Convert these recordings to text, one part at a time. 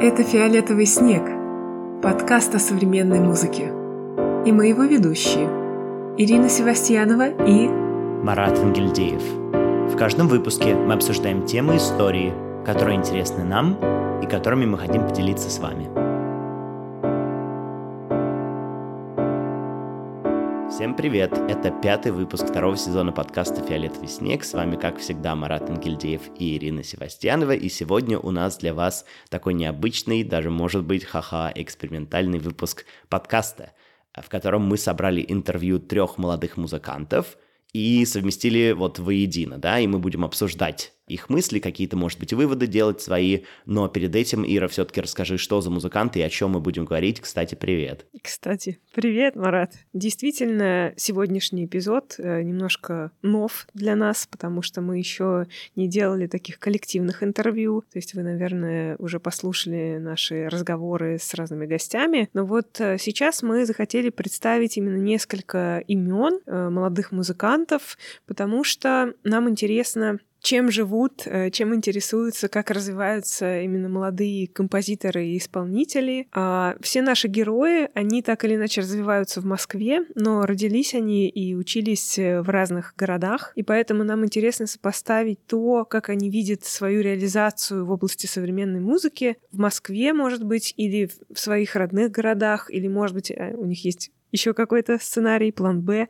Это «Фиолетовый снег» – подкаст о современной музыке. И мы его ведущие – Ирина Севастьянова и Марат Ангельдеев. В каждом выпуске мы обсуждаем темы истории, которые интересны нам и которыми мы хотим поделиться с вами. Всем привет! Это пятый выпуск второго сезона подкаста «Фиолетовый снег». С вами, как всегда, Марат Ангельдеев и Ирина Севастьянова. И сегодня у нас для вас такой необычный, даже, может быть, ха-ха, экспериментальный выпуск подкаста, в котором мы собрали интервью трех молодых музыкантов и совместили вот воедино, да, и мы будем обсуждать их мысли, какие-то, может быть, выводы делать свои, но перед этим, Ира, все-таки расскажи, что за музыканты и о чем мы будем говорить. Кстати, привет. Кстати, привет, Марат. Действительно, сегодняшний эпизод э, немножко нов для нас, потому что мы еще не делали таких коллективных интервью. То есть вы, наверное, уже послушали наши разговоры с разными гостями. Но вот э, сейчас мы захотели представить именно несколько имен э, молодых музыкантов, потому что нам интересно чем живут, э, чем интересуются, как развиваются именно молодые композиторы и исполнители. А все наши герои, они так или иначе развиваются в Москве, но родились они и учились э, в разных городах, и поэтому нам интересно сопоставить то, как они видят свою реализацию в области современной музыки в Москве, может быть, или в своих родных городах, или, может быть, э, у них есть еще какой-то сценарий, план Б.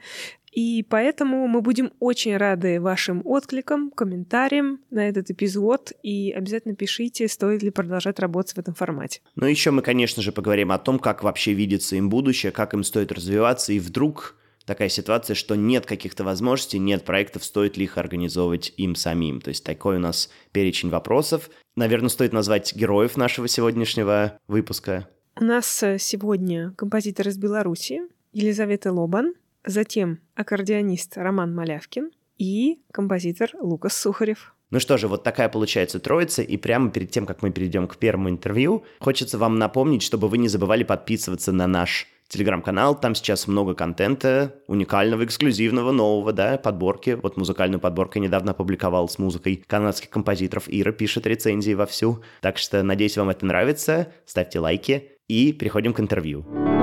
И поэтому мы будем очень рады вашим откликам, комментариям на этот эпизод. И обязательно пишите, стоит ли продолжать работать в этом формате. Ну, еще мы, конечно же, поговорим о том, как вообще видится им будущее, как им стоит развиваться. И вдруг такая ситуация, что нет каких-то возможностей, нет проектов, стоит ли их организовывать им самим. То есть такой у нас перечень вопросов. Наверное, стоит назвать героев нашего сегодняшнего выпуска. У нас э, сегодня композитор из Беларуси Елизавета Лобан, затем аккордеонист Роман Малявкин и композитор Лукас Сухарев. Ну что же, вот такая получается троица, и прямо перед тем, как мы перейдем к первому интервью, хочется вам напомнить, чтобы вы не забывали подписываться на наш телеграм-канал, там сейчас много контента, уникального, эксклюзивного, нового, да, подборки. Вот музыкальную подборку я недавно опубликовал с музыкой канадских композиторов. Ира пишет рецензии вовсю. Так что, надеюсь, вам это нравится. Ставьте лайки и переходим к интервью.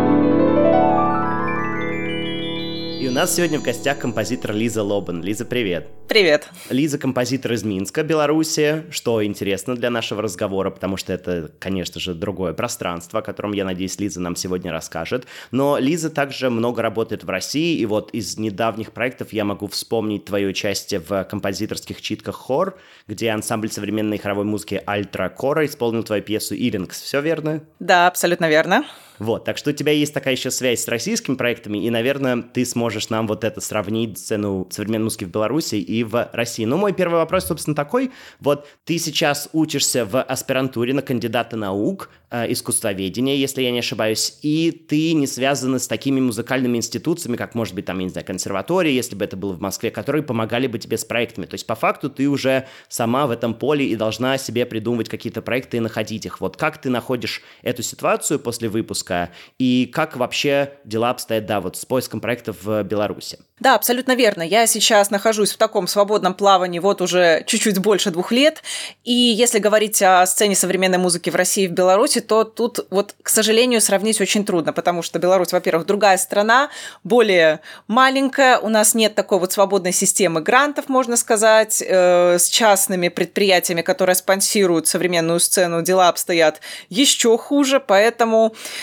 И у нас сегодня в гостях композитор Лиза Лобан. Лиза, привет. Привет. Лиза композитор из Минска, Беларуси, что интересно для нашего разговора, потому что это, конечно же, другое пространство, о котором, я надеюсь, Лиза нам сегодня расскажет. Но Лиза также много работает в России, и вот из недавних проектов я могу вспомнить твое участие в композиторских читках «Хор», где ансамбль современной хоровой музыки «Альтра Кора» исполнил твою пьесу «Илингс». Все верно? Да, абсолютно верно. Вот, так что у тебя есть такая еще связь с российскими проектами, и, наверное, ты сможешь нам вот это сравнить, сцену современной музыки в Беларуси и в России. Ну, мой первый вопрос, собственно, такой. Вот ты сейчас учишься в аспирантуре на кандидата наук, э, искусствоведения, если я не ошибаюсь, и ты не связана с такими музыкальными институциями, как, может быть, там, я не знаю, консерватория, если бы это было в Москве, которые помогали бы тебе с проектами. То есть, по факту, ты уже сама в этом поле и должна себе придумывать какие-то проекты и находить их. Вот как ты находишь эту ситуацию после выпуска, выпуска, и как вообще дела обстоят, да, вот с поиском проектов в Беларуси. Да, абсолютно верно. Я сейчас нахожусь в таком свободном плавании вот уже чуть-чуть больше двух лет. И если говорить о сцене современной музыки в России и в Беларуси, то тут вот, к сожалению, сравнить очень трудно, потому что Беларусь, во-первых, другая страна, более маленькая, у нас нет такой вот свободной системы грантов, можно сказать, э, с частными предприятиями, которые спонсируют современную сцену, дела обстоят еще хуже, поэтому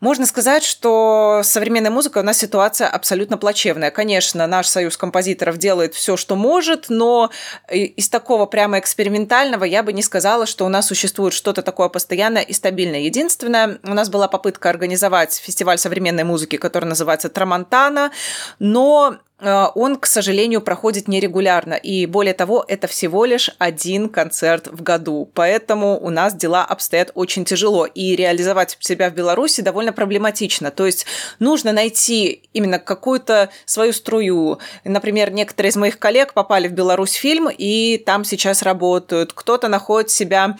можно сказать, что с современной музыкой у нас ситуация абсолютно плачевная. Конечно, наш союз композиторов делает все, что может, но из такого прямо экспериментального я бы не сказала, что у нас существует что-то такое постоянное и стабильное. Единственное, у нас была попытка организовать фестиваль современной музыки, который называется Трамонтана, но Э, он, к сожалению, проходит нерегулярно. И более того, это всего лишь один концерт в году. Поэтому у нас дела обстоят очень тяжело. И реализовать себя в Беларуси довольно проблематично. То есть нужно найти именно какую-то свою струю. Например, некоторые из моих коллег попали в Беларусь фильм и там сейчас работают. Кто-то находит себя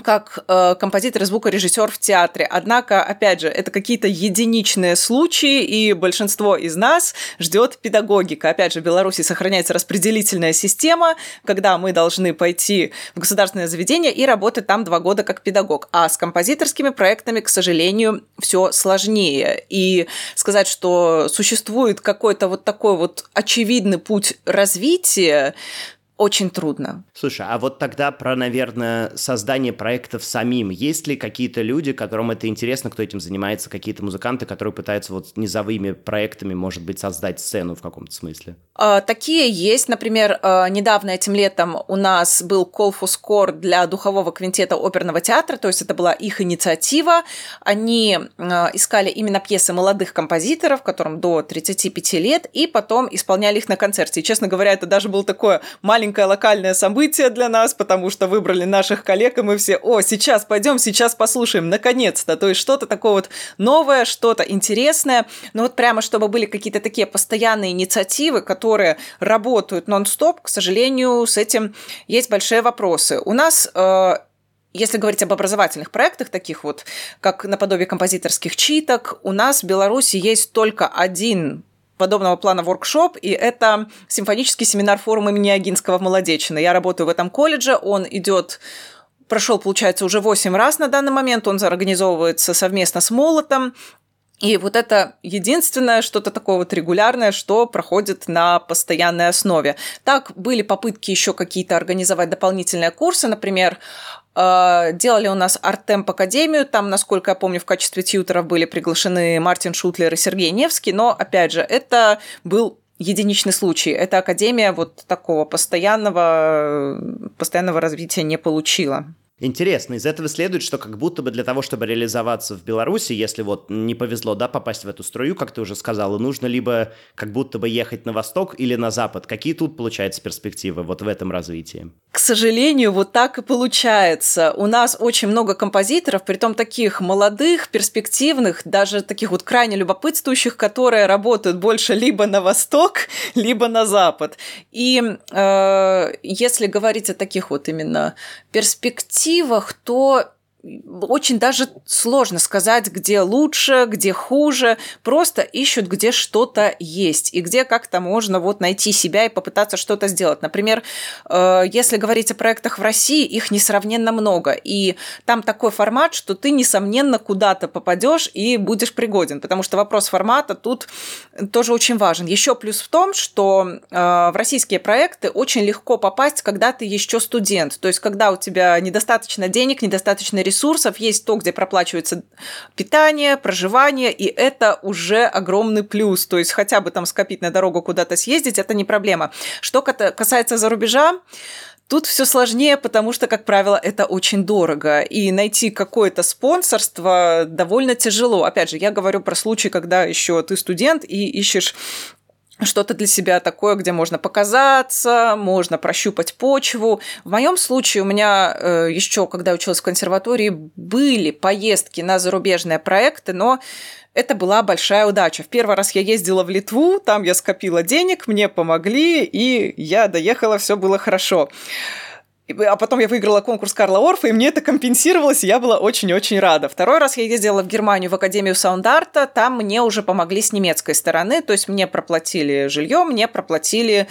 как э, композитор и звукорежиссер в театре. Однако, опять же, это какие-то единичные случаи, и большинство из нас ждет педагогика. Опять же, в Беларуси сохраняется распределительная система, когда мы должны пойти в государственное заведение и работать там два года как педагог. А с композиторскими проектами, к сожалению, все сложнее. И сказать, что существует какой-то вот такой вот очевидный путь развития, очень трудно. Слушай, а вот тогда про, наверное, создание проектов самим. Есть ли какие-то люди, которым это интересно, кто этим занимается, какие-то музыканты, которые пытаются вот низовыми проектами, может быть, создать сцену в каком-то смысле? А, такие есть. Например, а, недавно этим летом у нас был Call for Score для духового квинтета оперного театра, то есть это была их инициатива. Они а, искали именно пьесы молодых композиторов, которым до 35 лет, и потом исполняли их на концерте. И, честно говоря, это даже было такое маленькое локальное событие для нас, потому что выбрали наших коллег, и мы все, о, сейчас пойдем, сейчас послушаем, наконец-то. То есть что-то такое вот новое, что-то интересное. Но вот прямо, чтобы были какие-то такие постоянные инициативы, которые работают нон-стоп, к сожалению, с этим есть большие вопросы. У нас э, если говорить об образовательных проектах, таких вот, как наподобие композиторских читок, у нас в Беларуси есть только один подобного плана воркшоп, и это симфонический семинар форума имени Агинского в Молодечино. Я работаю в этом колледже, он идет прошел, получается, уже 8 раз на данный момент, он организовывается совместно с Молотом, и вот это единственное что-то такое вот регулярное, что проходит на постоянной основе. Так были попытки еще какие-то организовать дополнительные курсы, например, э, делали у нас Артемп Академию, там, насколько я помню, в качестве тьютеров были приглашены Мартин Шутлер и Сергей Невский, но, опять же, это был единичный случай. Эта академия вот такого постоянного, постоянного развития не получила. Интересно, из этого следует, что как будто бы для того, чтобы реализоваться в Беларуси, если вот не повезло, да, попасть в эту струю, как ты уже сказала, нужно либо как будто бы ехать на восток или на запад. Какие тут, получается, перспективы вот в этом развитии? К сожалению, вот так и получается. У нас очень много композиторов, при том таких молодых, перспективных, даже таких вот крайне любопытствующих, которые работают больше либо на восток, либо на запад. И э, если говорить о таких вот именно перспективах, мотивах, то очень даже сложно сказать, где лучше, где хуже. Просто ищут, где что-то есть и где как-то можно вот найти себя и попытаться что-то сделать. Например, э, если говорить о проектах в России, их несравненно много. И там такой формат, что ты, несомненно, куда-то попадешь и будешь пригоден. Потому что вопрос формата тут тоже очень важен. Еще плюс в том, что э, в российские проекты очень легко попасть, когда ты еще студент. То есть, когда у тебя недостаточно денег, недостаточно ресурсов, есть то, где проплачивается питание, проживание, и это уже огромный плюс. То есть хотя бы там скопить на дорогу куда-то съездить, это не проблема. Что касается за рубежа, Тут все сложнее, потому что, как правило, это очень дорого. И найти какое-то спонсорство довольно тяжело. Опять же, я говорю про случай, когда еще ты студент и ищешь что-то для себя такое, где можно показаться, можно прощупать почву. В моем случае у меня э, еще, когда училась в консерватории, были поездки на зарубежные проекты, но это была большая удача. В первый раз я ездила в Литву, там я скопила денег, мне помогли, и я доехала, все было хорошо. А потом я выиграла конкурс Карла Орфа, и мне это компенсировалось, и я была очень-очень рада. Второй раз я ездила в Германию в Академию Саундарта, там мне уже помогли с немецкой стороны, то есть мне проплатили жилье, мне проплатили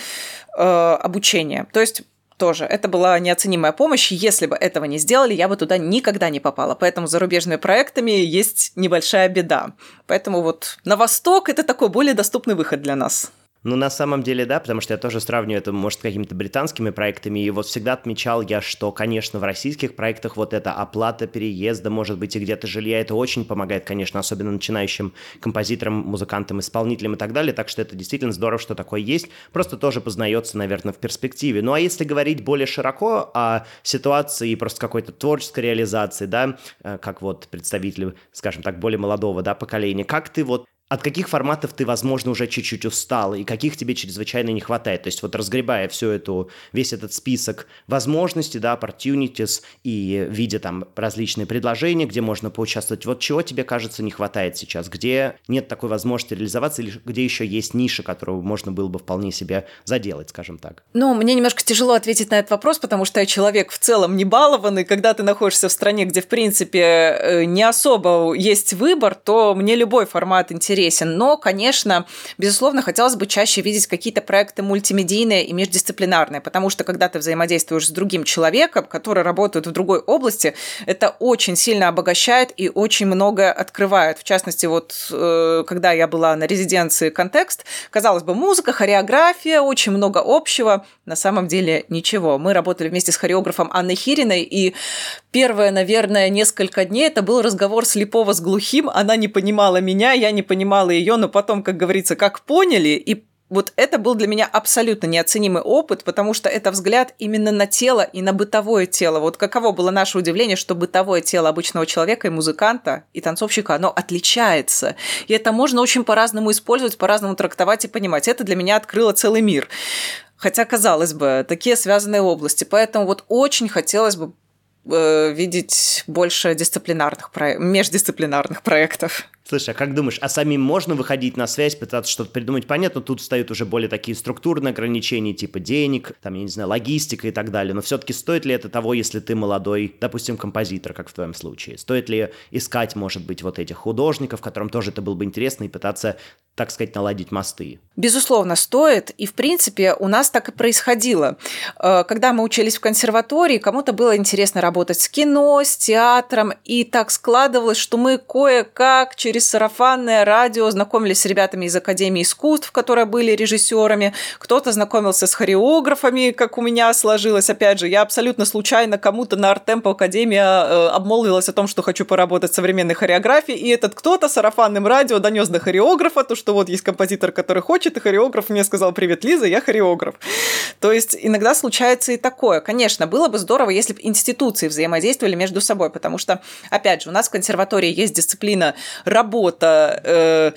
э, обучение. То есть тоже. Это была неоценимая помощь. Если бы этого не сделали, я бы туда никогда не попала. Поэтому зарубежными проектами есть небольшая беда. Поэтому вот на восток это такой более доступный выход для нас. Ну, на самом деле, да, потому что я тоже сравниваю это, может, с какими-то британскими проектами, и вот всегда отмечал я, что, конечно, в российских проектах вот эта оплата переезда, может быть, и где-то жилья, это очень помогает, конечно, особенно начинающим композиторам, музыкантам, исполнителям и так далее, так что это действительно здорово, что такое есть, просто тоже познается, наверное, в перспективе. Ну, а если говорить более широко о ситуации просто какой-то творческой реализации, да, э, как вот представители, скажем так, более молодого, да, поколения, как ты вот от каких форматов ты, возможно, уже чуть-чуть устал, и каких тебе чрезвычайно не хватает. То есть вот разгребая всю эту, весь этот список возможностей, да, opportunities, и видя там различные предложения, где можно поучаствовать, вот чего тебе, кажется, не хватает сейчас, где нет такой возможности реализоваться, или где еще есть ниша, которую можно было бы вполне себе заделать, скажем так? Ну, мне немножко тяжело ответить на этот вопрос, потому что я человек в целом не балованный, когда ты находишься в стране, где, в принципе, э, не особо есть выбор, то мне любой формат интересен интересен. Но, конечно, безусловно, хотелось бы чаще видеть какие-то проекты мультимедийные и междисциплинарные, потому что когда ты взаимодействуешь с другим человеком, который работает в другой области, это очень сильно обогащает и очень многое открывает. В частности, вот э, когда я была на резиденции «Контекст», казалось бы, музыка, хореография, очень много общего. На самом деле ничего. Мы работали вместе с хореографом Анной Хириной, и первые, наверное, несколько дней это был разговор слепого с глухим. Она не понимала меня, я не понимала понимала ее, но потом, как говорится, как поняли, и вот это был для меня абсолютно неоценимый опыт, потому что это взгляд именно на тело и на бытовое тело. Вот каково было наше удивление, что бытовое тело обычного человека и музыканта, и танцовщика, оно отличается. И это можно очень по-разному использовать, по-разному трактовать и понимать. Это для меня открыло целый мир. Хотя, казалось бы, такие связанные области. Поэтому вот очень хотелось бы э, видеть больше дисциплинарных, междисциплинарных проектов. Слушай, а как думаешь, а самим можно выходить на связь, пытаться что-то придумать? Понятно, тут встают уже более такие структурные ограничения, типа денег, там, я не знаю, логистика и так далее, но все-таки стоит ли это того, если ты молодой, допустим, композитор, как в твоем случае? Стоит ли искать, может быть, вот этих художников, которым тоже это было бы интересно, и пытаться, так сказать, наладить мосты? Безусловно, стоит, и, в принципе, у нас так и происходило. Э, когда мы учились в консерватории, кому-то было интересно работать с кино, с театром, и так складывалось, что мы кое-как через через сарафанное радио знакомились с ребятами из Академии искусств, которые были режиссерами, кто-то знакомился с хореографами, как у меня сложилось. Опять же, я абсолютно случайно кому-то на Артемпо Академия э, обмолвилась о том, что хочу поработать в современной хореографии, и этот кто-то сарафанным радио донес до хореографа, то, что вот есть композитор, который хочет, и хореограф мне сказал, привет, Лиза, я хореограф. То есть иногда случается и такое. Конечно, было бы здорово, если бы институции взаимодействовали между собой, потому что, опять же, у нас в консерватории есть дисциплина работы работа э,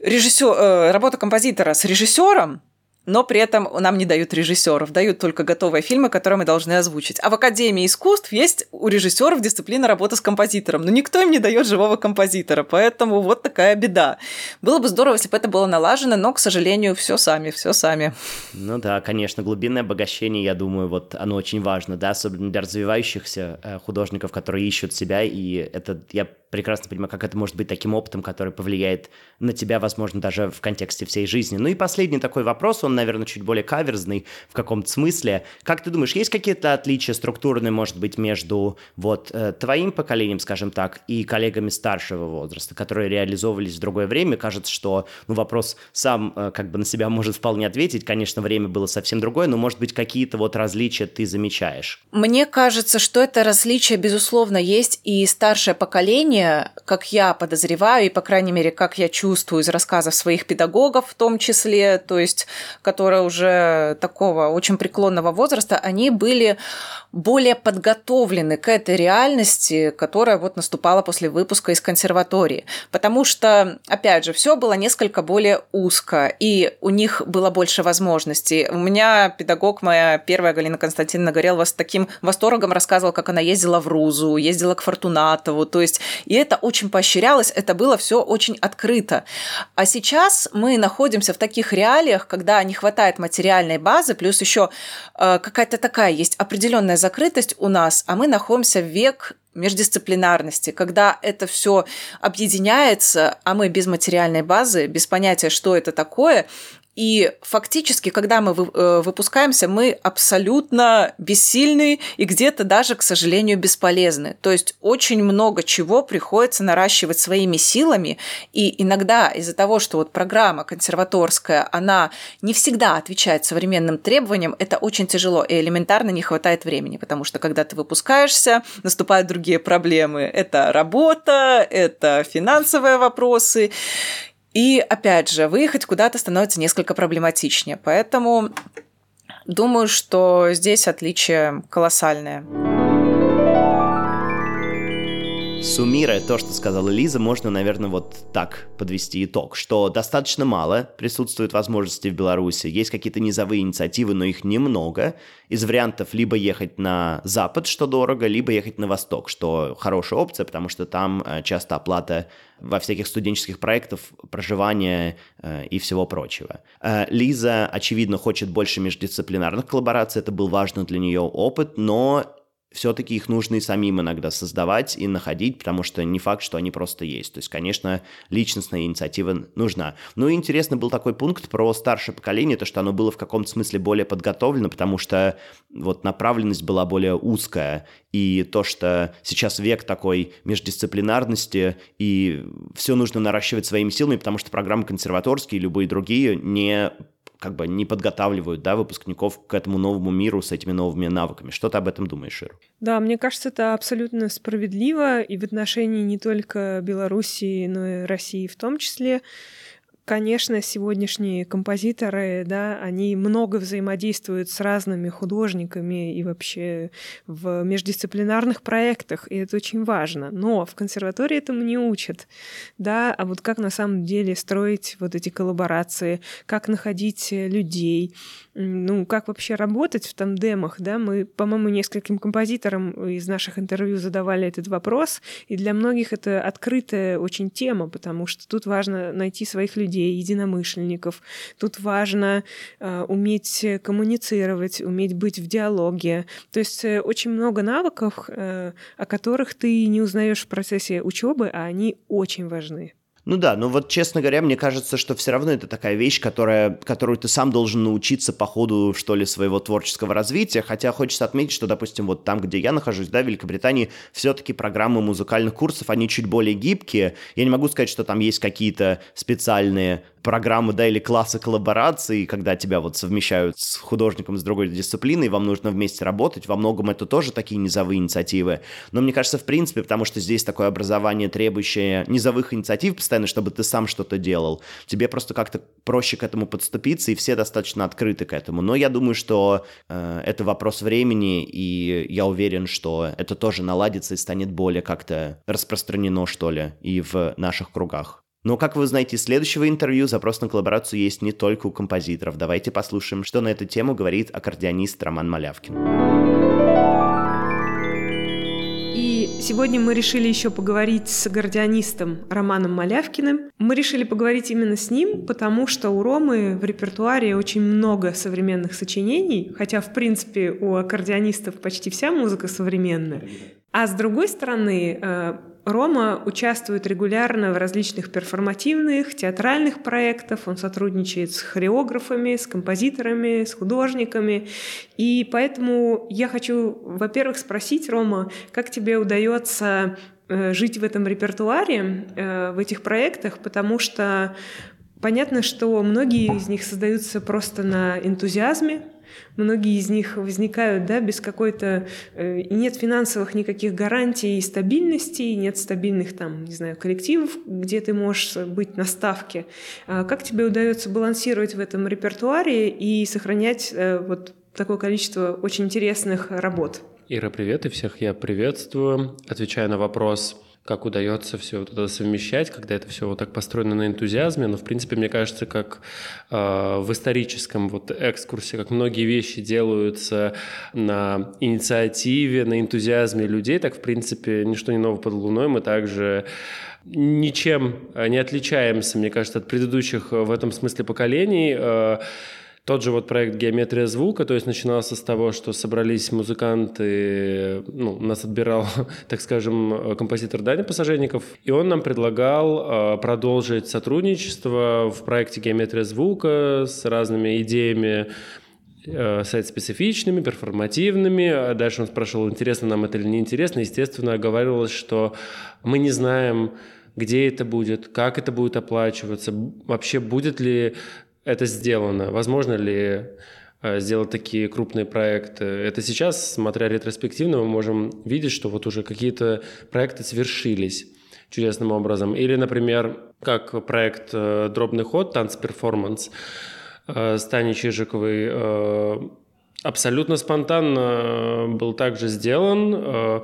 режиссер, э, работа композитора с режиссером, но при этом нам не дают режиссеров, дают только готовые фильмы, которые мы должны озвучить. А в Академии искусств есть у режиссеров дисциплина работы с композитором, но никто им не дает живого композитора, поэтому вот такая беда. Было бы здорово, если бы это было налажено, но, к сожалению, все сами, все сами. Ну да, конечно, глубинное обогащение, я думаю, вот оно очень важно, да, особенно для развивающихся э, художников, которые ищут себя, и это я прекрасно понимаю, как это может быть таким опытом, который повлияет на тебя, возможно, даже в контексте всей жизни. Ну и последний такой вопрос, он, наверное, чуть более каверзный в каком-то смысле. Как ты думаешь, есть какие-то отличия структурные, может быть, между вот э, твоим поколением, скажем так, и коллегами старшего возраста, которые реализовывались в другое время? Кажется, что ну, вопрос сам э, как бы на себя может вполне ответить. Конечно, время было совсем другое, но, может быть, какие-то вот различия ты замечаешь? Мне кажется, что это различие, безусловно, есть, и старшее поколение как я подозреваю, и, по крайней мере, как я чувствую из рассказов своих педагогов в том числе, то есть, которые уже такого очень преклонного возраста, они были более подготовлены к этой реальности, которая вот наступала после выпуска из консерватории. Потому что, опять же, все было несколько более узко, и у них было больше возможностей. У меня педагог моя первая, Галина Константиновна Горелова, с таким восторгом рассказывала, как она ездила в Рузу, ездила к Фортунатову, то есть и это очень поощрялось, это было все очень открыто. А сейчас мы находимся в таких реалиях, когда не хватает материальной базы, плюс еще э, какая-то такая есть определенная закрытость у нас, а мы находимся в век междисциплинарности, когда это все объединяется, а мы без материальной базы, без понятия, что это такое, и фактически, когда мы э, выпускаемся, мы абсолютно бессильны и где-то даже, к сожалению, бесполезны. То есть очень много чего приходится наращивать своими силами, и иногда из-за того, что вот программа консерваторская, она не всегда отвечает современным требованиям, это очень тяжело, и элементарно не хватает времени, потому что когда ты выпускаешься, наступают другие проблемы. Это работа, это финансовые вопросы, и опять же, выехать куда-то становится несколько проблематичнее. Поэтому думаю, что здесь отличие колоссальное. Суммируя то, что сказала Лиза, можно, наверное, вот так подвести итог, что достаточно мало присутствует возможностей в Беларуси, есть какие-то низовые инициативы, но их немного. Из вариантов либо ехать на запад, что дорого, либо ехать на восток, что хорошая опция, потому что там э, часто оплата во всяких студенческих проектах, проживания э, и всего прочего. Э, Лиза, очевидно, хочет больше междисциплинарных коллабораций, это был важный для нее опыт, но все-таки их нужно и самим иногда создавать и находить, потому что не факт, что они просто есть. То есть, конечно, личностная инициатива нужна. Ну и интересно был такой пункт про старшее поколение, то, что оно было в каком-то смысле более подготовлено, потому что вот направленность была более узкая, и то, что сейчас век такой междисциплинарности, и все нужно наращивать своими силами, потому что программы консерваторские и любые другие не как бы не подготавливают да, выпускников к этому новому миру с этими новыми навыками. Что ты об этом думаешь, Ир? Да, мне кажется, это абсолютно справедливо и в отношении не только Белоруссии, но и России в том числе конечно, сегодняшние композиторы, да, они много взаимодействуют с разными художниками и вообще в междисциплинарных проектах, и это очень важно. Но в консерватории этому не учат, да, а вот как на самом деле строить вот эти коллаборации, как находить людей, ну, как вообще работать в тандемах, да, мы, по-моему, нескольким композиторам из наших интервью задавали этот вопрос, и для многих это открытая очень тема, потому что тут важно найти своих людей, единомышленников, тут важно э, уметь коммуницировать, уметь быть в диалоге, то есть э, очень много навыков, э, о которых ты не узнаешь в процессе учебы, а они очень важны. Ну да, но вот, честно говоря, мне кажется, что все равно это такая вещь, которая, которую ты сам должен научиться по ходу, что ли, своего творческого развития, хотя хочется отметить, что, допустим, вот там, где я нахожусь, да, в Великобритании, все-таки программы музыкальных курсов, они чуть более гибкие. Я не могу сказать, что там есть какие-то специальные программы, да, или классы коллаборации, когда тебя вот совмещают с художником из другой дисциплины, вам нужно вместе работать. Во многом это тоже такие низовые инициативы. Но мне кажется, в принципе, потому что здесь такое образование, требующее низовых инициатив постоянно, чтобы ты сам что-то делал, тебе просто как-то проще к этому подступиться, и все достаточно открыты к этому. Но я думаю, что э, это вопрос времени, и я уверен, что это тоже наладится и станет более как-то распространено, что ли, и в наших кругах. Но, как вы знаете из следующего интервью, запрос на коллаборацию есть не только у композиторов. Давайте послушаем, что на эту тему говорит аккордеонист Роман Малявкин. И сегодня мы решили еще поговорить с аккордеонистом Романом Малявкиным. Мы решили поговорить именно с ним, потому что у Ромы в репертуаре очень много современных сочинений, хотя, в принципе, у аккордеонистов почти вся музыка современная. А с другой стороны, э, Рома участвует регулярно в различных перформативных, театральных проектах. Он сотрудничает с хореографами, с композиторами, с художниками. И поэтому я хочу, во-первых, спросить, Рома, как тебе удается э, жить в этом репертуаре, э, в этих проектах, потому что понятно, что многие из них создаются просто на энтузиазме, Многие из них возникают да, без какой-то... Э, нет финансовых никаких гарантий и стабильности, нет стабильных там, не знаю, коллективов, где ты можешь быть на ставке. А как тебе удается балансировать в этом репертуаре и сохранять э, вот такое количество очень интересных работ? Ира, привет, и всех я приветствую. Отвечая на вопрос, как удается все вот это совмещать, когда это все вот так построено на энтузиазме. Но, в принципе, мне кажется, как э, в историческом вот экскурсе, как многие вещи делаются на инициативе, на энтузиазме людей, так, в принципе, ничто не ново под луной. Мы также ничем не отличаемся, мне кажется, от предыдущих в этом смысле поколений. Э, тот же вот проект «Геометрия звука», то есть начинался с того, что собрались музыканты, ну, нас отбирал, так скажем, композитор Даня Пассаженников, и он нам предлагал э, продолжить сотрудничество в проекте «Геометрия звука» с разными идеями э, сайт-специфичными, перформативными. Дальше он спрашивал, интересно нам это или не интересно. Естественно, оговаривалось, что мы не знаем, где это будет, как это будет оплачиваться, вообще будет ли это сделано? Возможно ли э, сделать такие крупные проекты. Это сейчас, смотря ретроспективно, мы можем видеть, что вот уже какие-то проекты свершились чудесным образом. Или, например, как проект э, «Дробный ход», «Танц-перформанс» э, с Таней Чижиковой абсолютно спонтанно был также сделан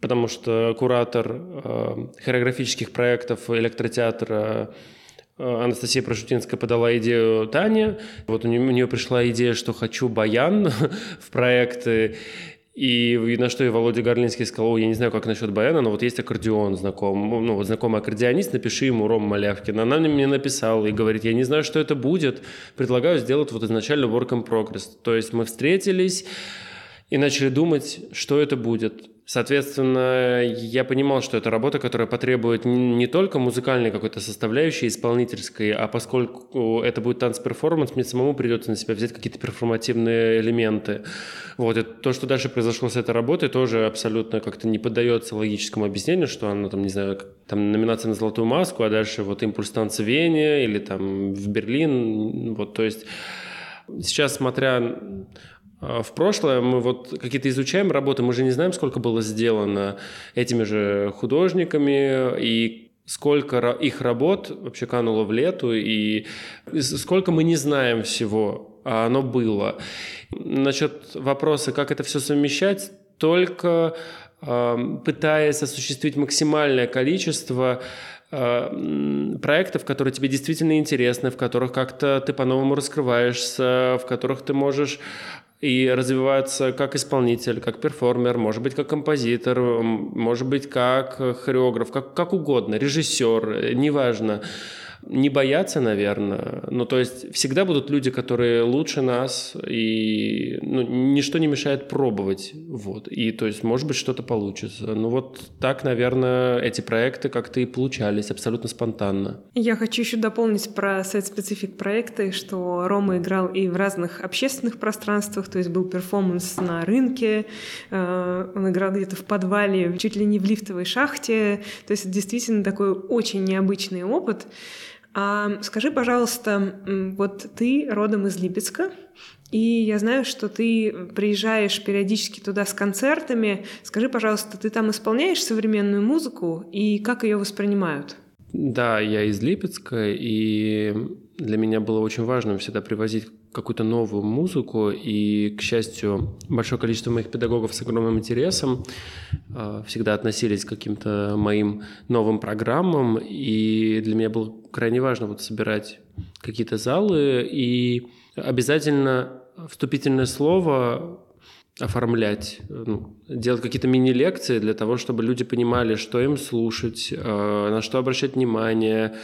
потому что куратор хореографических проектов электротеатра Анастасия Прошутинская подала идею Тане. Вот у нее, пришла идея, что хочу баян в проекты. И на что и Володя Гарлинский сказал, я не знаю, как насчет баяна, но вот есть аккордеон знаком, ну вот знакомый аккордеонист, напиши ему Рома Малявкин. Она мне написала и говорит, я не знаю, что это будет, предлагаю сделать вот изначально work in progress. То есть мы встретились и начали думать, что это будет. Соответственно, я понимал, что это работа, которая потребует не только музыкальной какой-то составляющей, исполнительской, а поскольку это будет танц-перформанс, мне самому придется на себя взять какие-то перформативные элементы. Вот, и то, что дальше произошло с этой работой, тоже абсолютно как-то не поддается логическому объяснению, что она там, не знаю, там номинация на «Золотую маску», а дальше вот импульс танца Вене или там в Берлин. Вот, то есть сейчас, смотря в прошлое мы вот какие-то изучаем работы, мы же не знаем, сколько было сделано этими же художниками и сколько их работ вообще кануло в лету и сколько мы не знаем всего, а оно было. Насчет вопроса, как это все совмещать, только э, пытаясь осуществить максимальное количество проектов, которые тебе действительно интересны, в которых как-то ты по-новому раскрываешься, в которых ты можешь и развиваться как исполнитель, как перформер, может быть, как композитор, может быть, как хореограф, как, как угодно, режиссер, неважно не бояться, наверное. Ну, то есть всегда будут люди, которые лучше нас, и ну, ничто не мешает пробовать. Вот. И то есть, может быть, что-то получится. Ну, вот так, наверное, эти проекты как-то и получались абсолютно спонтанно. Я хочу еще дополнить про сайт-специфик проекты, что Рома играл и в разных общественных пространствах, то есть был перформанс на рынке, э, он играл где-то в подвале, чуть ли не в лифтовой шахте. То есть действительно такой очень необычный опыт. А скажи, пожалуйста, вот ты родом из Липецка, и я знаю, что ты приезжаешь периодически туда с концертами. Скажи, пожалуйста, ты там исполняешь современную музыку и как ее воспринимают? Да, я из Липецка, и для меня было очень важно всегда привозить какую-то новую музыку, и, к счастью, большое количество моих педагогов с огромным интересом э, всегда относились к каким-то моим новым программам, и для меня было крайне важно вот собирать какие-то залы и обязательно вступительное слово оформлять, ну, делать какие-то мини-лекции для того, чтобы люди понимали, что им слушать, э, на что обращать внимание,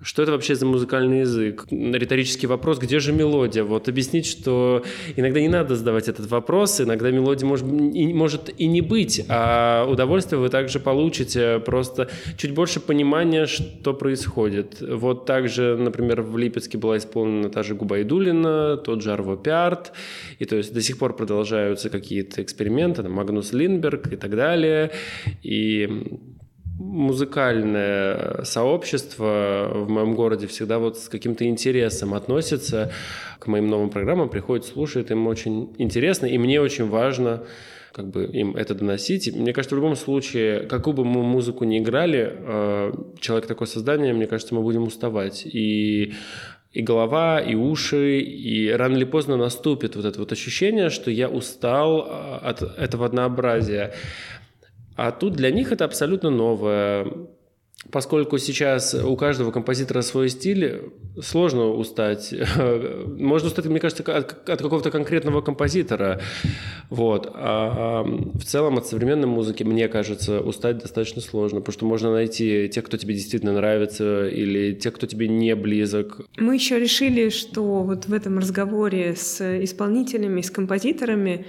что это вообще за музыкальный язык? Риторический вопрос, где же мелодия? Вот объяснить, что иногда не надо задавать этот вопрос, иногда мелодия может и, может и не быть, а удовольствие вы также получите, просто чуть больше понимания, что происходит. Вот также, например, в Липецке была исполнена та же Губайдулина, тот же Арво Пиарт, и то есть до сих пор продолжаются какие-то эксперименты, там, Магнус Линдберг и так далее, и музыкальное сообщество в моем городе всегда вот с каким-то интересом относится к моим новым программам, приходит, слушает, им очень интересно, и мне очень важно как бы им это доносить. Мне кажется, в любом случае, какую бы мы музыку ни играли, э, человек такое создание, мне кажется, мы будем уставать. И и голова, и уши, и рано или поздно наступит вот это вот ощущение, что я устал э, от этого однообразия. А тут для них это абсолютно новое. Поскольку сейчас у каждого композитора свой стиль, сложно устать. Можно устать, мне кажется, от, от какого-то конкретного композитора. Вот. А в целом от современной музыки, мне кажется, устать достаточно сложно, потому что можно найти тех, кто тебе действительно нравится, или тех, кто тебе не близок. Мы еще решили, что вот в этом разговоре с исполнителями, с композиторами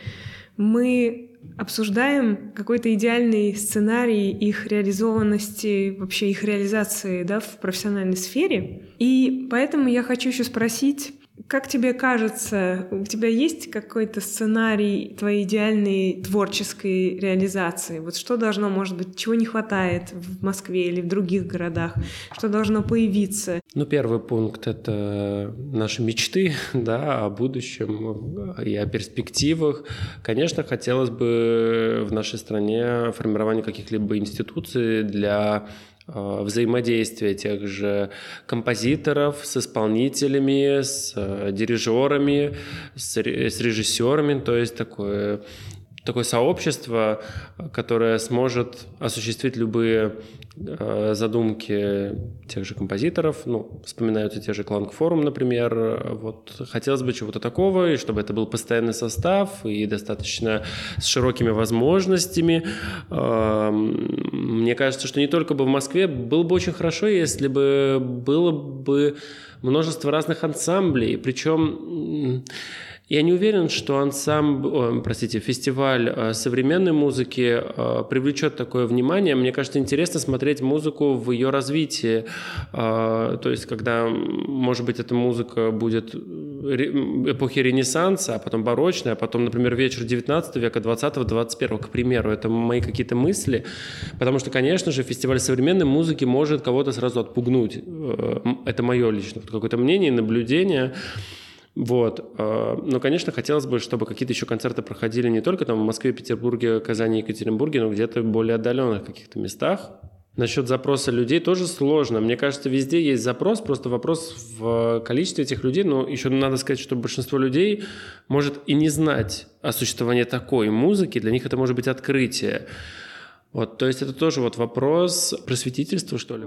мы обсуждаем какой-то идеальный сценарий их реализованности, вообще их реализации да, в профессиональной сфере. И поэтому я хочу еще спросить, как тебе кажется, у тебя есть какой-то сценарий твоей идеальной творческой реализации? Вот что должно, может быть, чего не хватает в Москве или в других городах? Что должно появиться? Ну, первый пункт – это наши мечты, да, о будущем и о перспективах. Конечно, хотелось бы в нашей стране формирование каких-либо институций для взаимодействие тех же композиторов с исполнителями, с э, дирижерами, с режиссерами, то есть такое такое сообщество, которое сможет осуществить любые э, задумки тех же композиторов. Ну, вспоминаются те же Кланг Форум, например. Вот хотелось бы чего-то такого, и чтобы это был постоянный состав и достаточно с широкими возможностями. Э, мне кажется, что не только бы в Москве, было бы очень хорошо, если бы было бы множество разных ансамблей, причем я не уверен, что ансамбль, простите, фестиваль э, современной музыки э, привлечет такое внимание. Мне кажется, интересно смотреть музыку в ее развитии. Э, то есть, когда, может быть, эта музыка будет эпохи Ренессанса, а потом барочная, а потом, например, вечер 19 века, 20-го, 21 к примеру. Это мои какие-то мысли. Потому что, конечно же, фестиваль современной музыки может кого-то сразу отпугнуть. Это мое личное какое-то мнение, наблюдение. Вот. А, но, конечно, хотелось бы, чтобы какие-то еще концерты проходили не только там в Москве, Петербурге, Казани, Екатеринбурге, но где-то более отдаленных каких-то местах. Насчет запроса людей тоже сложно. Мне кажется, везде есть запрос, просто вопрос в количестве этих людей. Но еще надо сказать, что большинство людей может и не знать о существовании такой музыки. Для них это может быть открытие. Вот, то есть это тоже вот вопрос просветительства, что ли.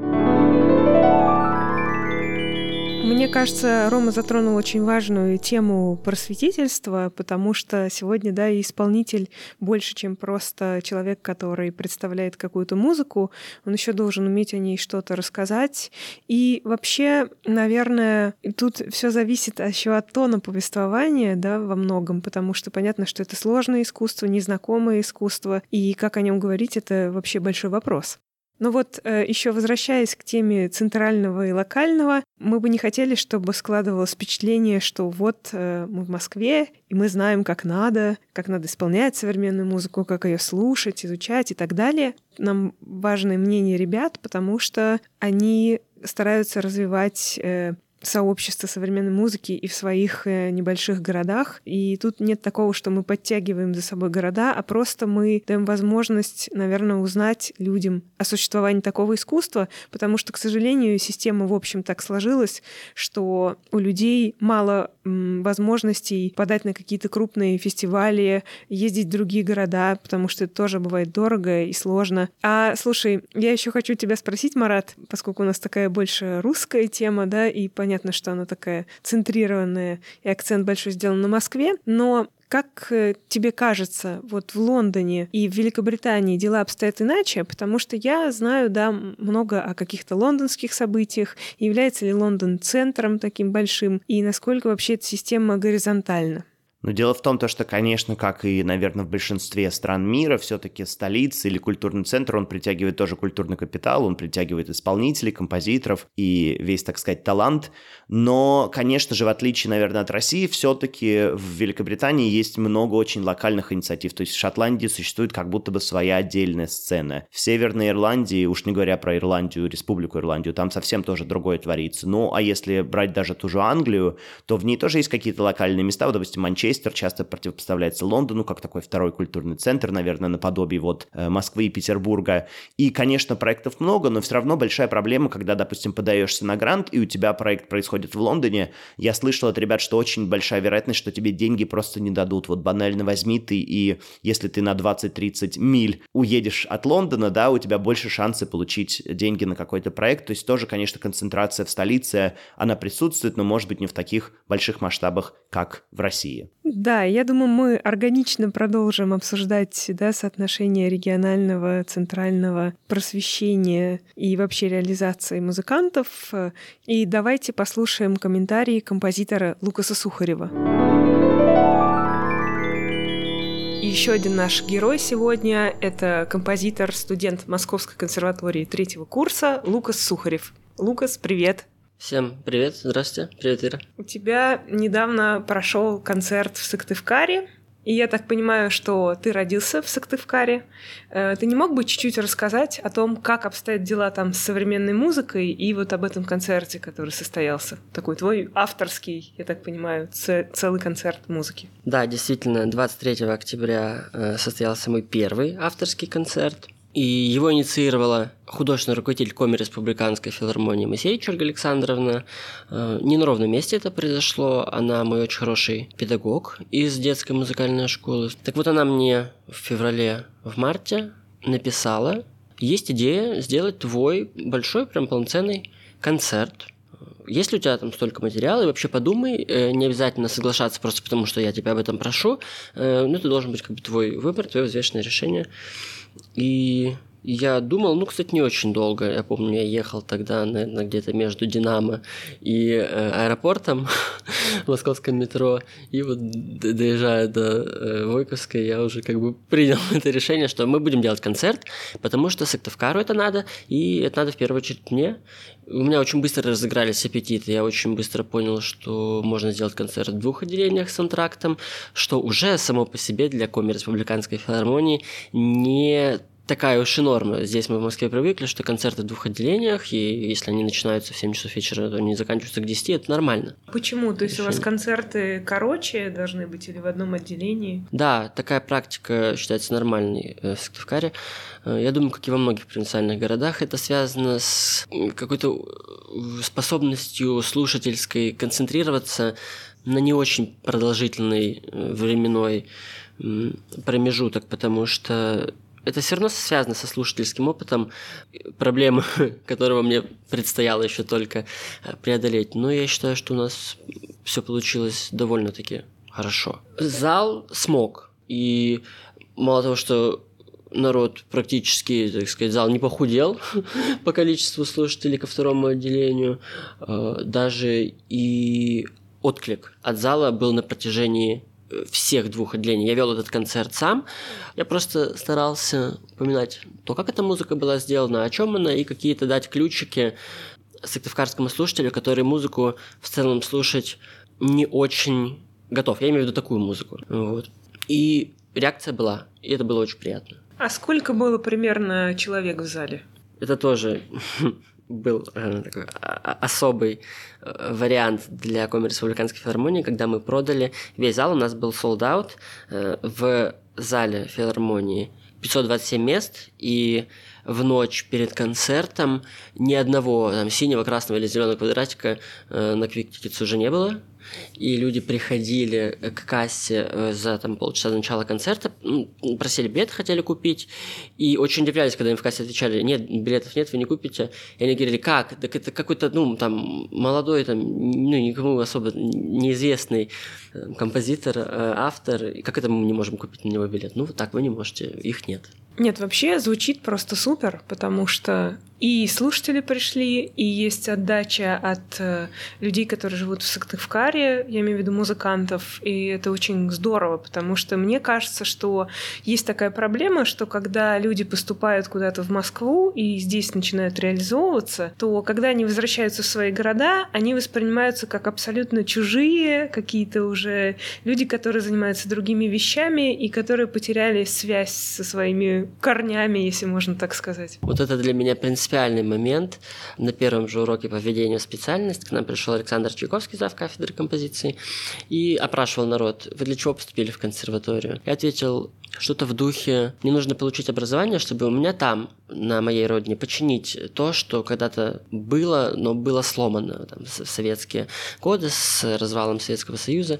Мне кажется, Рома затронул очень важную тему просветительства, потому что сегодня, да, исполнитель больше, чем просто человек, который представляет какую-то музыку, он еще должен уметь о ней что-то рассказать. И вообще, наверное, тут все зависит еще от тона повествования, да, во многом, потому что понятно, что это сложное искусство, незнакомое искусство, и как о нем говорить, это вообще большой вопрос. Но вот э, еще возвращаясь к теме центрального и локального, мы бы не хотели, чтобы складывалось впечатление, что вот э, мы в Москве, и мы знаем, как надо, как надо исполнять современную музыку, как ее слушать, изучать и так далее. Нам важно мнение ребят, потому что они стараются развивать э, сообщества современной музыки и в своих э, небольших городах. И тут нет такого, что мы подтягиваем за собой города, а просто мы даем возможность, наверное, узнать людям о существовании такого искусства, потому что, к сожалению, система, в общем, так сложилась, что у людей мало возможностей подать на какие-то крупные фестивали, ездить в другие города, потому что это тоже бывает дорого и сложно. А слушай, я еще хочу тебя спросить, Марат, поскольку у нас такая больше русская тема, да, и понятно, что она такая центрированная, и акцент большой сделан на Москве, но как э, тебе кажется, вот в Лондоне и в Великобритании дела обстоят иначе? Потому что я знаю, да, много о каких-то лондонских событиях. Является ли Лондон центром таким большим? И насколько вообще эта система горизонтальна? Но дело в том, то, что, конечно, как и, наверное, в большинстве стран мира, все-таки столица или культурный центр, он притягивает тоже культурный капитал, он притягивает исполнителей, композиторов и весь, так сказать, талант. Но, конечно же, в отличие, наверное, от России, все-таки в Великобритании есть много очень локальных инициатив. То есть в Шотландии существует как будто бы своя отдельная сцена. В Северной Ирландии, уж не говоря про Ирландию, Республику Ирландию, там совсем тоже другое творится. Ну, а если брать даже ту же Англию, то в ней тоже есть какие-то локальные места, вот, допустим, Манчестер, Манчестер часто противопоставляется Лондону, как такой второй культурный центр, наверное, наподобие вот э, Москвы и Петербурга. И, конечно, проектов много, но все равно большая проблема, когда, допустим, подаешься на грант, и у тебя проект происходит в Лондоне. Я слышал от ребят, что очень большая вероятность, что тебе деньги просто не дадут. Вот банально возьми ты, и если ты на 20-30 миль уедешь от Лондона, да, у тебя больше шансы получить деньги на какой-то проект. То есть тоже, конечно, концентрация в столице, она присутствует, но, может быть, не в таких больших масштабах, как в России. Да, я думаю, мы органично продолжим обсуждать да, соотношение регионального, центрального просвещения и вообще реализации музыкантов. И давайте послушаем комментарии композитора Лукаса Сухарева. еще один наш герой сегодня — это композитор, студент Московской консерватории третьего курса Лукас Сухарев. Лукас, привет! Всем привет, здравствуйте, привет, Ира. У тебя недавно прошел концерт в Сыктывкаре, и я так понимаю, что ты родился в Сыктывкаре. Э, ты не мог бы чуть-чуть рассказать о том, как обстоят дела там с современной музыкой и вот об этом концерте, который состоялся? Такой твой авторский, я так понимаю, целый концерт музыки. Да, действительно, 23 октября э, состоялся мой первый авторский концерт. И его инициировала художественный руководитель Коми Республиканской филармонии Моисеевич Ольга Александровна. Э, не на ровном месте это произошло. Она мой очень хороший педагог из детской музыкальной школы. Так вот, она мне в феврале, в марте написала, есть идея сделать твой большой, прям полноценный концерт если у тебя там столько материала, и вообще подумай, э, не обязательно соглашаться просто потому, что я тебя об этом прошу, э, ну, это должен быть как бы твой выбор, твое взвешенное решение. И я думал, ну, кстати, не очень долго. Я помню, я ехал тогда, наверное, где-то между Динамо и э, аэропортом в московском метро. И вот доезжая до э, Войковской, я уже как бы принял это решение, что мы будем делать концерт, потому что Сыктывкару это надо, и это надо в первую очередь мне. У меня очень быстро разыгрались аппетиты. Я очень быстро понял, что можно сделать концерт в двух отделениях с антрактом, что уже само по себе для Коми Республиканской филармонии не такая уж и норма. Здесь мы в Москве привыкли, что концерты в двух отделениях, и если они начинаются в 7 часов вечера, то они заканчиваются к 10, это нормально. Почему? То есть у вас концерты короче должны быть или в одном отделении? Да, такая практика считается нормальной э, в Сыктывкаре. Э, я думаю, как и во многих провинциальных городах, это связано с какой-то э, способностью слушательской концентрироваться на не очень продолжительный временной промежуток, потому что это все равно связано со слушательским опытом, проблемы, которого мне предстояло еще только э, преодолеть. Но я считаю, что у нас все получилось довольно-таки хорошо. Зал смог. И мало того, что народ практически, так сказать, зал не похудел по количеству слушателей ко второму отделению, э, даже и отклик от зала был на протяжении всех двух отделений. Я вел этот концерт сам. Я просто старался упоминать то, как эта музыка была сделана, о чем она, и какие-то дать ключики сыктывкарскому слушателю, который музыку в целом слушать не очень готов. Я имею в виду такую музыку. Вот. И реакция была, и это было очень приятно. А сколько было примерно человек в зале? Это тоже был э, такой особый э, вариант для Коммерс Республиканской филармонии, когда мы продали весь зал, у нас был sold out э, в зале филармонии 527 мест, и в ночь перед концертом ни одного там, синего, красного или зеленого квадратика э, на Quick Tickets уже не было и люди приходили к кассе э, за там, полчаса до начала концерта, просили билет, хотели купить, и очень удивлялись, когда им в кассе отвечали, нет, билетов нет, вы не купите. И они говорили, как? Так это какой-то, ну, там, молодой, там, ну, никому особо неизвестный э, композитор, э, автор, как это мы не можем купить на него билет? Ну, вот так вы не можете, их нет. Нет, вообще звучит просто супер, потому что и слушатели пришли, и есть отдача от э, людей, которые живут в Сыктывкаре, я имею в виду музыкантов, и это очень здорово, потому что мне кажется, что есть такая проблема, что когда люди поступают куда-то в Москву и здесь начинают реализовываться, то когда они возвращаются в свои города, они воспринимаются как абсолютно чужие, какие-то уже люди, которые занимаются другими вещами и которые потеряли связь со своими корнями, если можно так сказать. Вот это для меня принципиальный момент. На первом же уроке по введению в специальность к нам пришел Александр Чайковский, зав. кафедры композиции, и опрашивал народ, вы для чего поступили в консерваторию? Я ответил, что-то в духе «мне нужно получить образование, чтобы у меня там, на моей родине, починить то, что когда-то было, но было сломано там, в советские годы с развалом Советского Союза.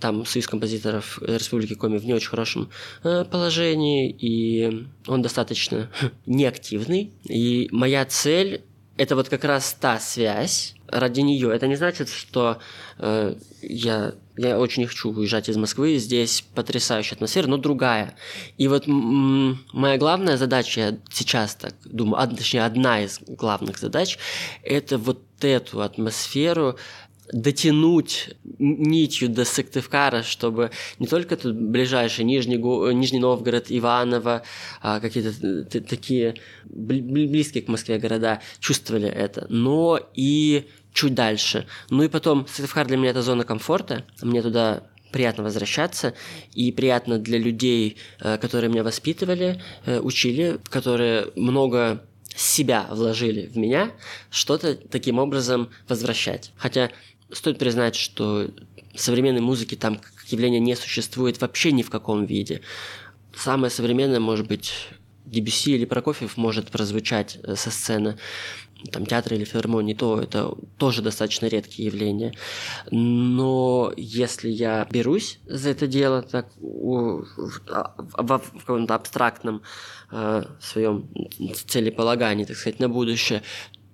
Там Союз композиторов Республики Коми в не очень хорошем э, положении, и он достаточно неактивный. И моя цель это вот как раз та связь ради нее. Это не значит, что э, я, я очень не хочу уезжать из Москвы, здесь потрясающая атмосфера, но другая. И вот моя главная задача, я сейчас так думаю, а, точнее, одна из главных задач, это вот эту атмосферу дотянуть нитью до Сыктывкара, чтобы не только тут ближайший Нижний, Нижний Новгород, Иваново, а какие-то такие близкие к Москве города чувствовали это, но и чуть дальше. Ну и потом, Сыктывкар для меня это зона комфорта, мне туда приятно возвращаться, и приятно для людей, э, которые меня воспитывали, э, учили, которые много себя вложили в меня, что-то таким образом возвращать. Хотя стоит признать, что современной музыки там как явления не существует вообще ни в каком виде. Самое современное может быть Дебюси или Прокофьев может прозвучать э, со сцены там, театра или филармонии, то это тоже достаточно редкие явления. Но если я берусь за это дело так, в, в, в каком-то абстрактном э, своем целеполагании, так сказать, на будущее,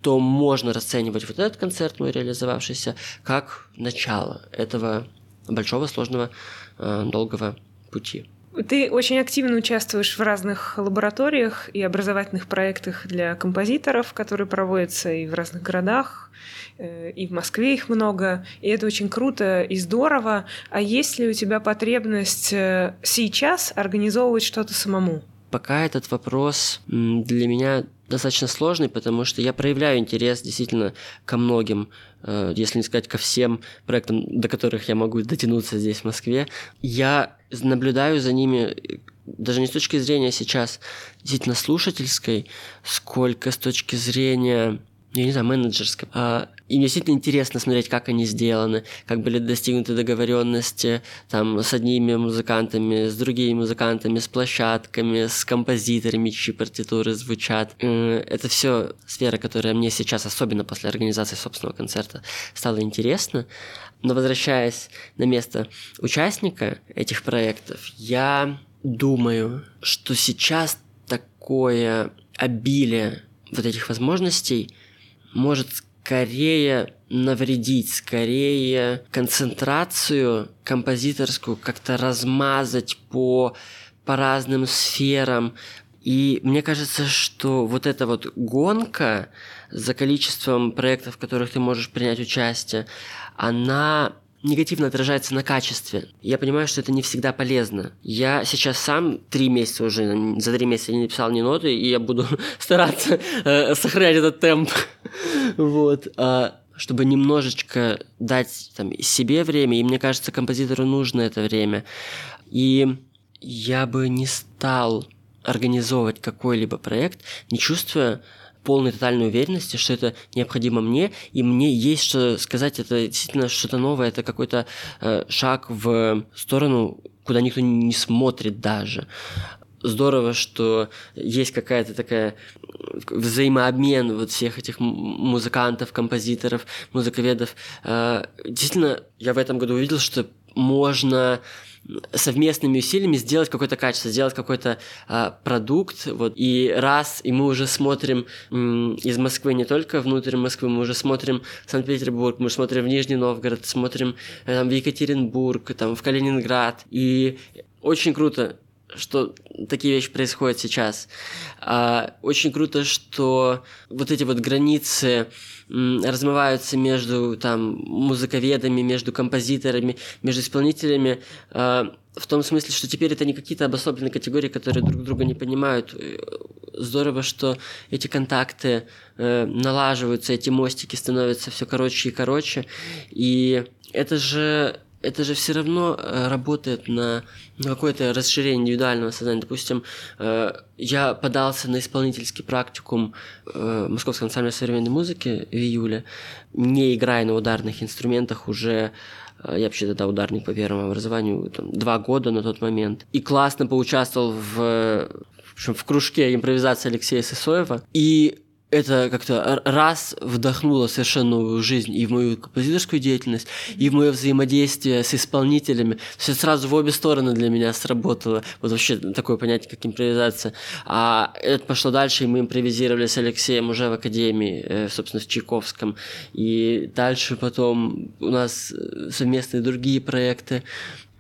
то можно расценивать вот этот концерт мой реализовавшийся как начало этого большого, сложного, э, долгого пути. Ты очень активно участвуешь в разных лабораториях и образовательных проектах для композиторов, которые проводятся и в разных городах, э, и в Москве их много, и это очень круто и здорово. А есть ли у тебя потребность э, сейчас организовывать что-то самому? Пока этот вопрос для меня достаточно сложный, потому что я проявляю интерес действительно ко многим, э, если не сказать ко всем проектам, до которых я могу дотянуться здесь, в Москве. Я наблюдаю за ними э, даже не с точки зрения сейчас действительно слушательской, сколько с точки зрения я не знаю, менеджерской. А, им действительно интересно смотреть, как они сделаны, как были достигнуты договоренности там, с одними музыкантами, с другими музыкантами, с площадками, с композиторами, чьи партитуры звучат. Это все сфера, которая мне сейчас, особенно после организации собственного концерта, стала интересна. Но возвращаясь на место участника этих проектов, я думаю, что сейчас такое обилие вот этих возможностей может скорее навредить, скорее концентрацию композиторскую как-то размазать по, по разным сферам. И мне кажется, что вот эта вот гонка за количеством проектов, в которых ты можешь принять участие, она негативно отражается на качестве. Я понимаю, что это не всегда полезно. Я сейчас сам три месяца уже, за три месяца не написал ни ноты, и я буду стараться э, сохранять этот темп. вот. А, чтобы немножечко дать там, себе время, и мне кажется, композитору нужно это время. И я бы не стал организовывать какой-либо проект, не чувствуя полной тотальной уверенности, что это необходимо мне, и мне есть что сказать, это действительно что-то новое, это какой-то э, шаг в сторону, куда никто не смотрит даже. Здорово, что есть какая-то такая взаимообмен вот всех этих музыкантов, композиторов, музыковедов. Э, действительно, я в этом году увидел, что можно совместными усилиями сделать какое-то качество, сделать какой-то а, продукт, вот, и раз, и мы уже смотрим м, из Москвы не только внутрь Москвы, мы уже смотрим Санкт-Петербург, мы смотрим в Нижний Новгород, смотрим э, там, в Екатеринбург, там, в Калининград, и очень круто, что такие вещи происходят сейчас. А, очень круто, что вот эти вот границы размываются между там музыковедами, между композиторами, между исполнителями, э, в том смысле, что теперь это не какие-то обособленные категории, которые друг друга не понимают. Э, здорово, что эти контакты э, налаживаются, эти мостики становятся все короче и короче, и это же это же все равно э, работает на, на какое-то расширение индивидуального сознания. Допустим, э, я подался на исполнительский практикум э, Московского ансамбля современной музыки в июле, не играя на ударных инструментах уже я вообще тогда ударник по первому образованию, там, два года на тот момент. И классно поучаствовал в, в, общем, в кружке импровизации Алексея Сысоева. И это как-то раз вдохнуло совершенно новую жизнь и в мою композиторскую деятельность, и в мое взаимодействие с исполнителями. Все сразу в обе стороны для меня сработало. Вот вообще такое понятие, как импровизация. А это пошло дальше, и мы импровизировали с Алексеем уже в Академии, э, собственно, в Чайковском. И дальше потом у нас э, совместные другие проекты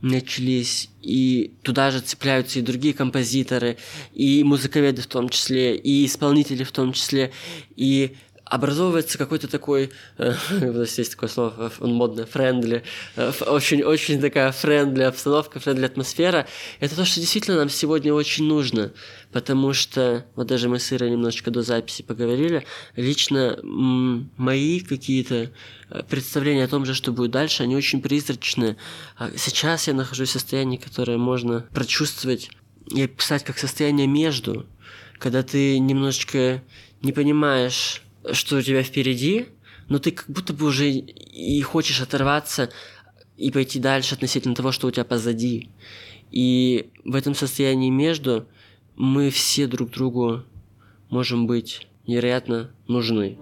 начались, и туда же цепляются и другие композиторы, и музыковеды в том числе, и исполнители в том числе, и образовывается какой-то такой, э, есть такое слово, модное, friendly, э, очень, очень такая friendly обстановка, friendly атмосфера. Это то, что действительно нам сегодня очень нужно, потому что, вот даже мы с Ирой немножечко до записи поговорили, лично мои какие-то э, представления о том же, что будет дальше, они очень призрачны. А сейчас я нахожусь в состоянии, которое можно прочувствовать и описать как состояние между, когда ты немножечко не понимаешь, что у тебя впереди, но ты как будто бы уже и хочешь оторваться и пойти дальше относительно того, что у тебя позади. И в этом состоянии между мы все друг другу можем быть невероятно нужны.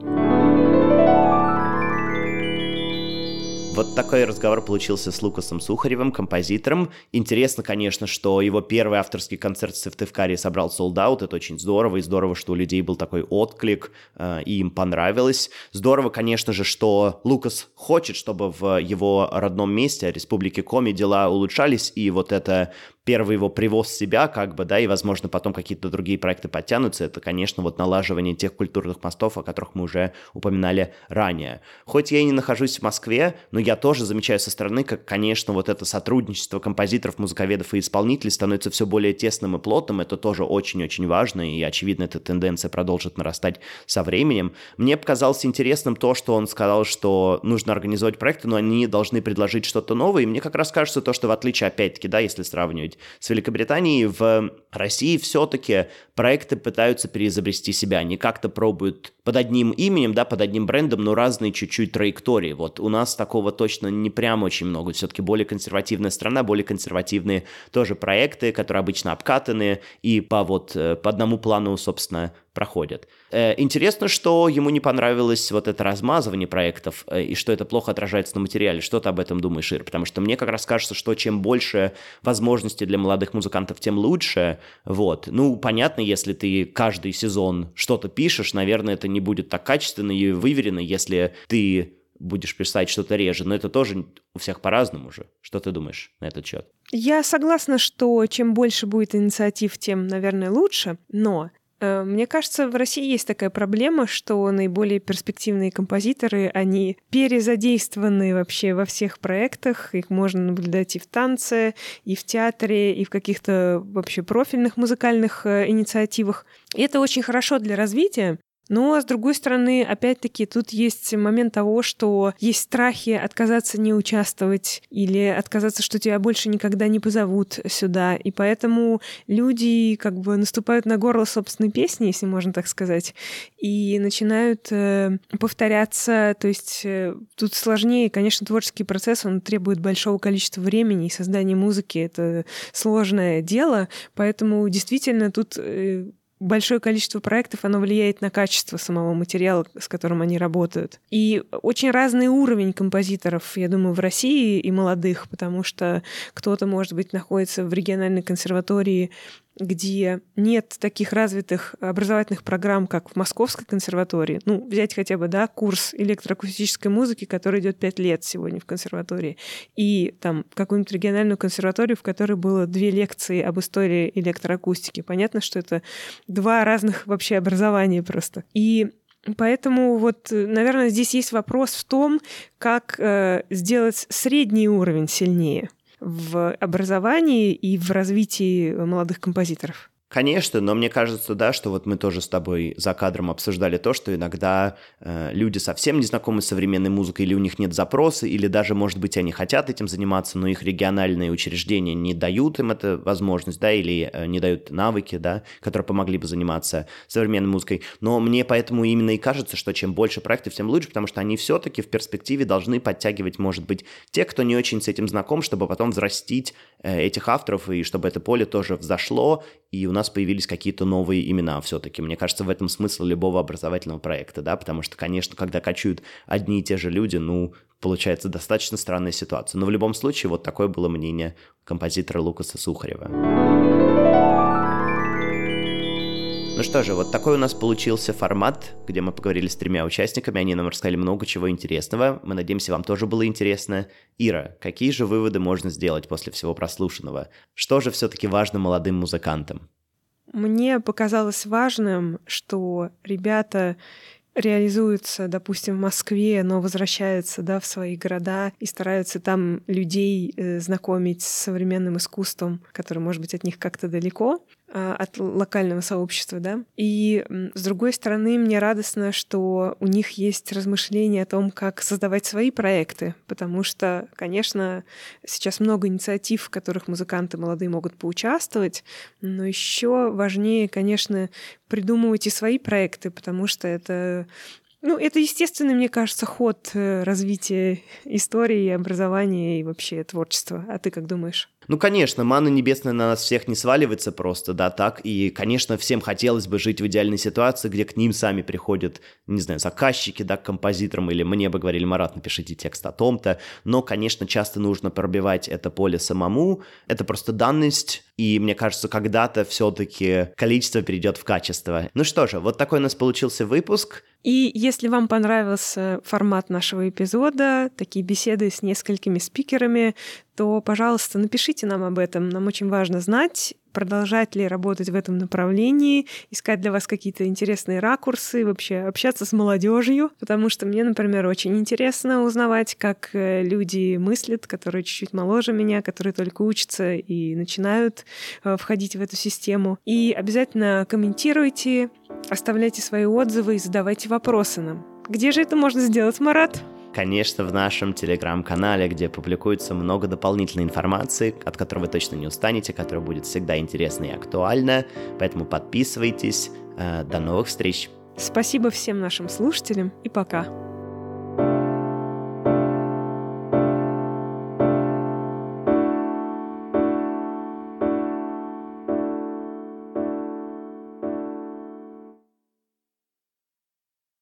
Вот такой разговор получился с Лукасом Сухаревым, композитором. Интересно, конечно, что его первый авторский концерт в Сыктывкаре собрал солдат. Это очень здорово, и здорово, что у людей был такой отклик, э, и им понравилось. Здорово, конечно же, что Лукас хочет, чтобы в его родном месте, Республике Коми, дела улучшались, и вот это первый его привоз себя, как бы, да, и, возможно, потом какие-то другие проекты подтянутся, это, конечно, вот налаживание тех культурных мостов, о которых мы уже упоминали ранее. Хоть я и не нахожусь в Москве, но я тоже замечаю со стороны, как, конечно, вот это сотрудничество композиторов, музыковедов и исполнителей становится все более тесным и плотным, это тоже очень-очень важно, и, очевидно, эта тенденция продолжит нарастать со временем. Мне показалось интересным то, что он сказал, что нужно организовать проекты, но они должны предложить что-то новое, и мне как раз кажется то, что в отличие, опять-таки, да, если сравнивать с Великобританией в России все-таки проекты пытаются переизобрести себя. Они как-то пробуют под одним именем, да, под одним брендом, но разные чуть-чуть траектории. Вот у нас такого точно не прям очень много. Все-таки более консервативная страна, более консервативные тоже проекты, которые обычно обкатаны и по вот э, по одному плану, собственно, проходят. Э, интересно, что ему не понравилось вот это размазывание проектов, э, и что это плохо отражается на материале. Что ты об этом думаешь, Ир? Потому что мне как раз кажется, что чем больше возможностей для молодых музыкантов, тем лучше. Вот. Ну, понятно, если ты каждый сезон что-то пишешь, наверное, это не будет так качественно и выверено, если ты будешь писать что-то реже, но это тоже у всех по-разному же. Что ты думаешь на этот счет? Я согласна, что чем больше будет инициатив, тем, наверное, лучше, но мне кажется, в России есть такая проблема, что наиболее перспективные композиторы, они перезадействованы вообще во всех проектах. Их можно наблюдать и в танце, и в театре, и в каких-то вообще профильных музыкальных э, инициативах. И это очень хорошо для развития, но, с другой стороны, опять-таки, тут есть момент того, что есть страхи отказаться не участвовать или отказаться, что тебя больше никогда не позовут сюда. И поэтому люди как бы наступают на горло собственной песни, если можно так сказать, и начинают э, повторяться. То есть э, тут сложнее, конечно, творческий процесс, он требует большого количества времени, и создание музыки — это сложное дело, поэтому действительно тут э, большое количество проектов, оно влияет на качество самого материала, с которым они работают. И очень разный уровень композиторов, я думаю, в России и молодых, потому что кто-то, может быть, находится в региональной консерватории где нет таких развитых образовательных программ, как в Московской консерватории. Ну, взять хотя бы, да, курс электроакустической музыки, который идет пять лет сегодня в консерватории, и там какую-нибудь региональную консерваторию, в которой было две лекции об истории электроакустики. Понятно, что это два разных вообще образования просто. И Поэтому вот, наверное, здесь есть вопрос в том, как э, сделать средний уровень сильнее в образовании и в развитии молодых композиторов. Конечно, но мне кажется, да, что вот мы тоже с тобой за кадром обсуждали то, что иногда э, люди совсем не знакомы с современной музыкой, или у них нет запроса, или даже, может быть, они хотят этим заниматься, но их региональные учреждения не дают им эту возможность, да, или э, не дают навыки, да, которые помогли бы заниматься современной музыкой. Но мне поэтому именно и кажется, что чем больше проектов, тем лучше, потому что они все-таки в перспективе должны подтягивать, может быть, те, кто не очень с этим знаком, чтобы потом взрастить э, этих авторов, и чтобы это поле тоже взошло, и у нас появились какие-то новые имена все-таки. Мне кажется, в этом смысл любого образовательного проекта, да, потому что, конечно, когда качают одни и те же люди, ну, получается достаточно странная ситуация. Но в любом случае, вот такое было мнение композитора Лукаса Сухарева. Ну что же, вот такой у нас получился формат, где мы поговорили с тремя участниками, они нам рассказали много чего интересного. Мы надеемся, вам тоже было интересно. Ира, какие же выводы можно сделать после всего прослушанного? Что же все-таки важно молодым музыкантам? Мне показалось важным, что ребята реализуются, допустим, в Москве, но возвращаются да, в свои города и стараются там людей э, знакомить с современным искусством, которое, может быть, от них как-то далеко. А, от локального сообщества, да. И с другой стороны, мне радостно, что у них есть размышления о том, как создавать свои проекты, потому что, конечно, сейчас много инициатив, в которых музыканты молодые могут поучаствовать, но еще важнее, конечно, придумывать и свои проекты, потому что это ну, это естественный, мне кажется, ход э, развития истории, образования и вообще творчества. А ты как думаешь? Ну, конечно, мана небесная на нас всех не сваливается просто, да, так. И, конечно, всем хотелось бы жить в идеальной ситуации, где к ним сами приходят, не знаю, заказчики, да, к композиторам, или мне бы говорили, Марат, напишите текст о том-то. Но, конечно, часто нужно пробивать это поле самому. Это просто данность, и мне кажется, когда-то все-таки количество перейдет в качество. Ну что же, вот такой у нас получился выпуск. И если вам понравился формат нашего эпизода, такие беседы с несколькими спикерами, то, пожалуйста, напишите нам об этом. Нам очень важно знать, продолжать ли работать в этом направлении, искать для вас какие-то интересные ракурсы, вообще общаться с молодежью, потому что мне, например, очень интересно узнавать, как э, люди мыслят, которые чуть-чуть моложе меня, которые только учатся и начинают э, входить в эту систему. И обязательно комментируйте, оставляйте свои отзывы и задавайте вопросы нам. Где же это можно сделать, Марат? Конечно, в нашем телеграм-канале, где публикуется много дополнительной информации, от которой вы точно не устанете, которая будет всегда интересна и актуальна. Поэтому подписывайтесь. Э, до новых встреч. Спасибо всем нашим слушателям и пока.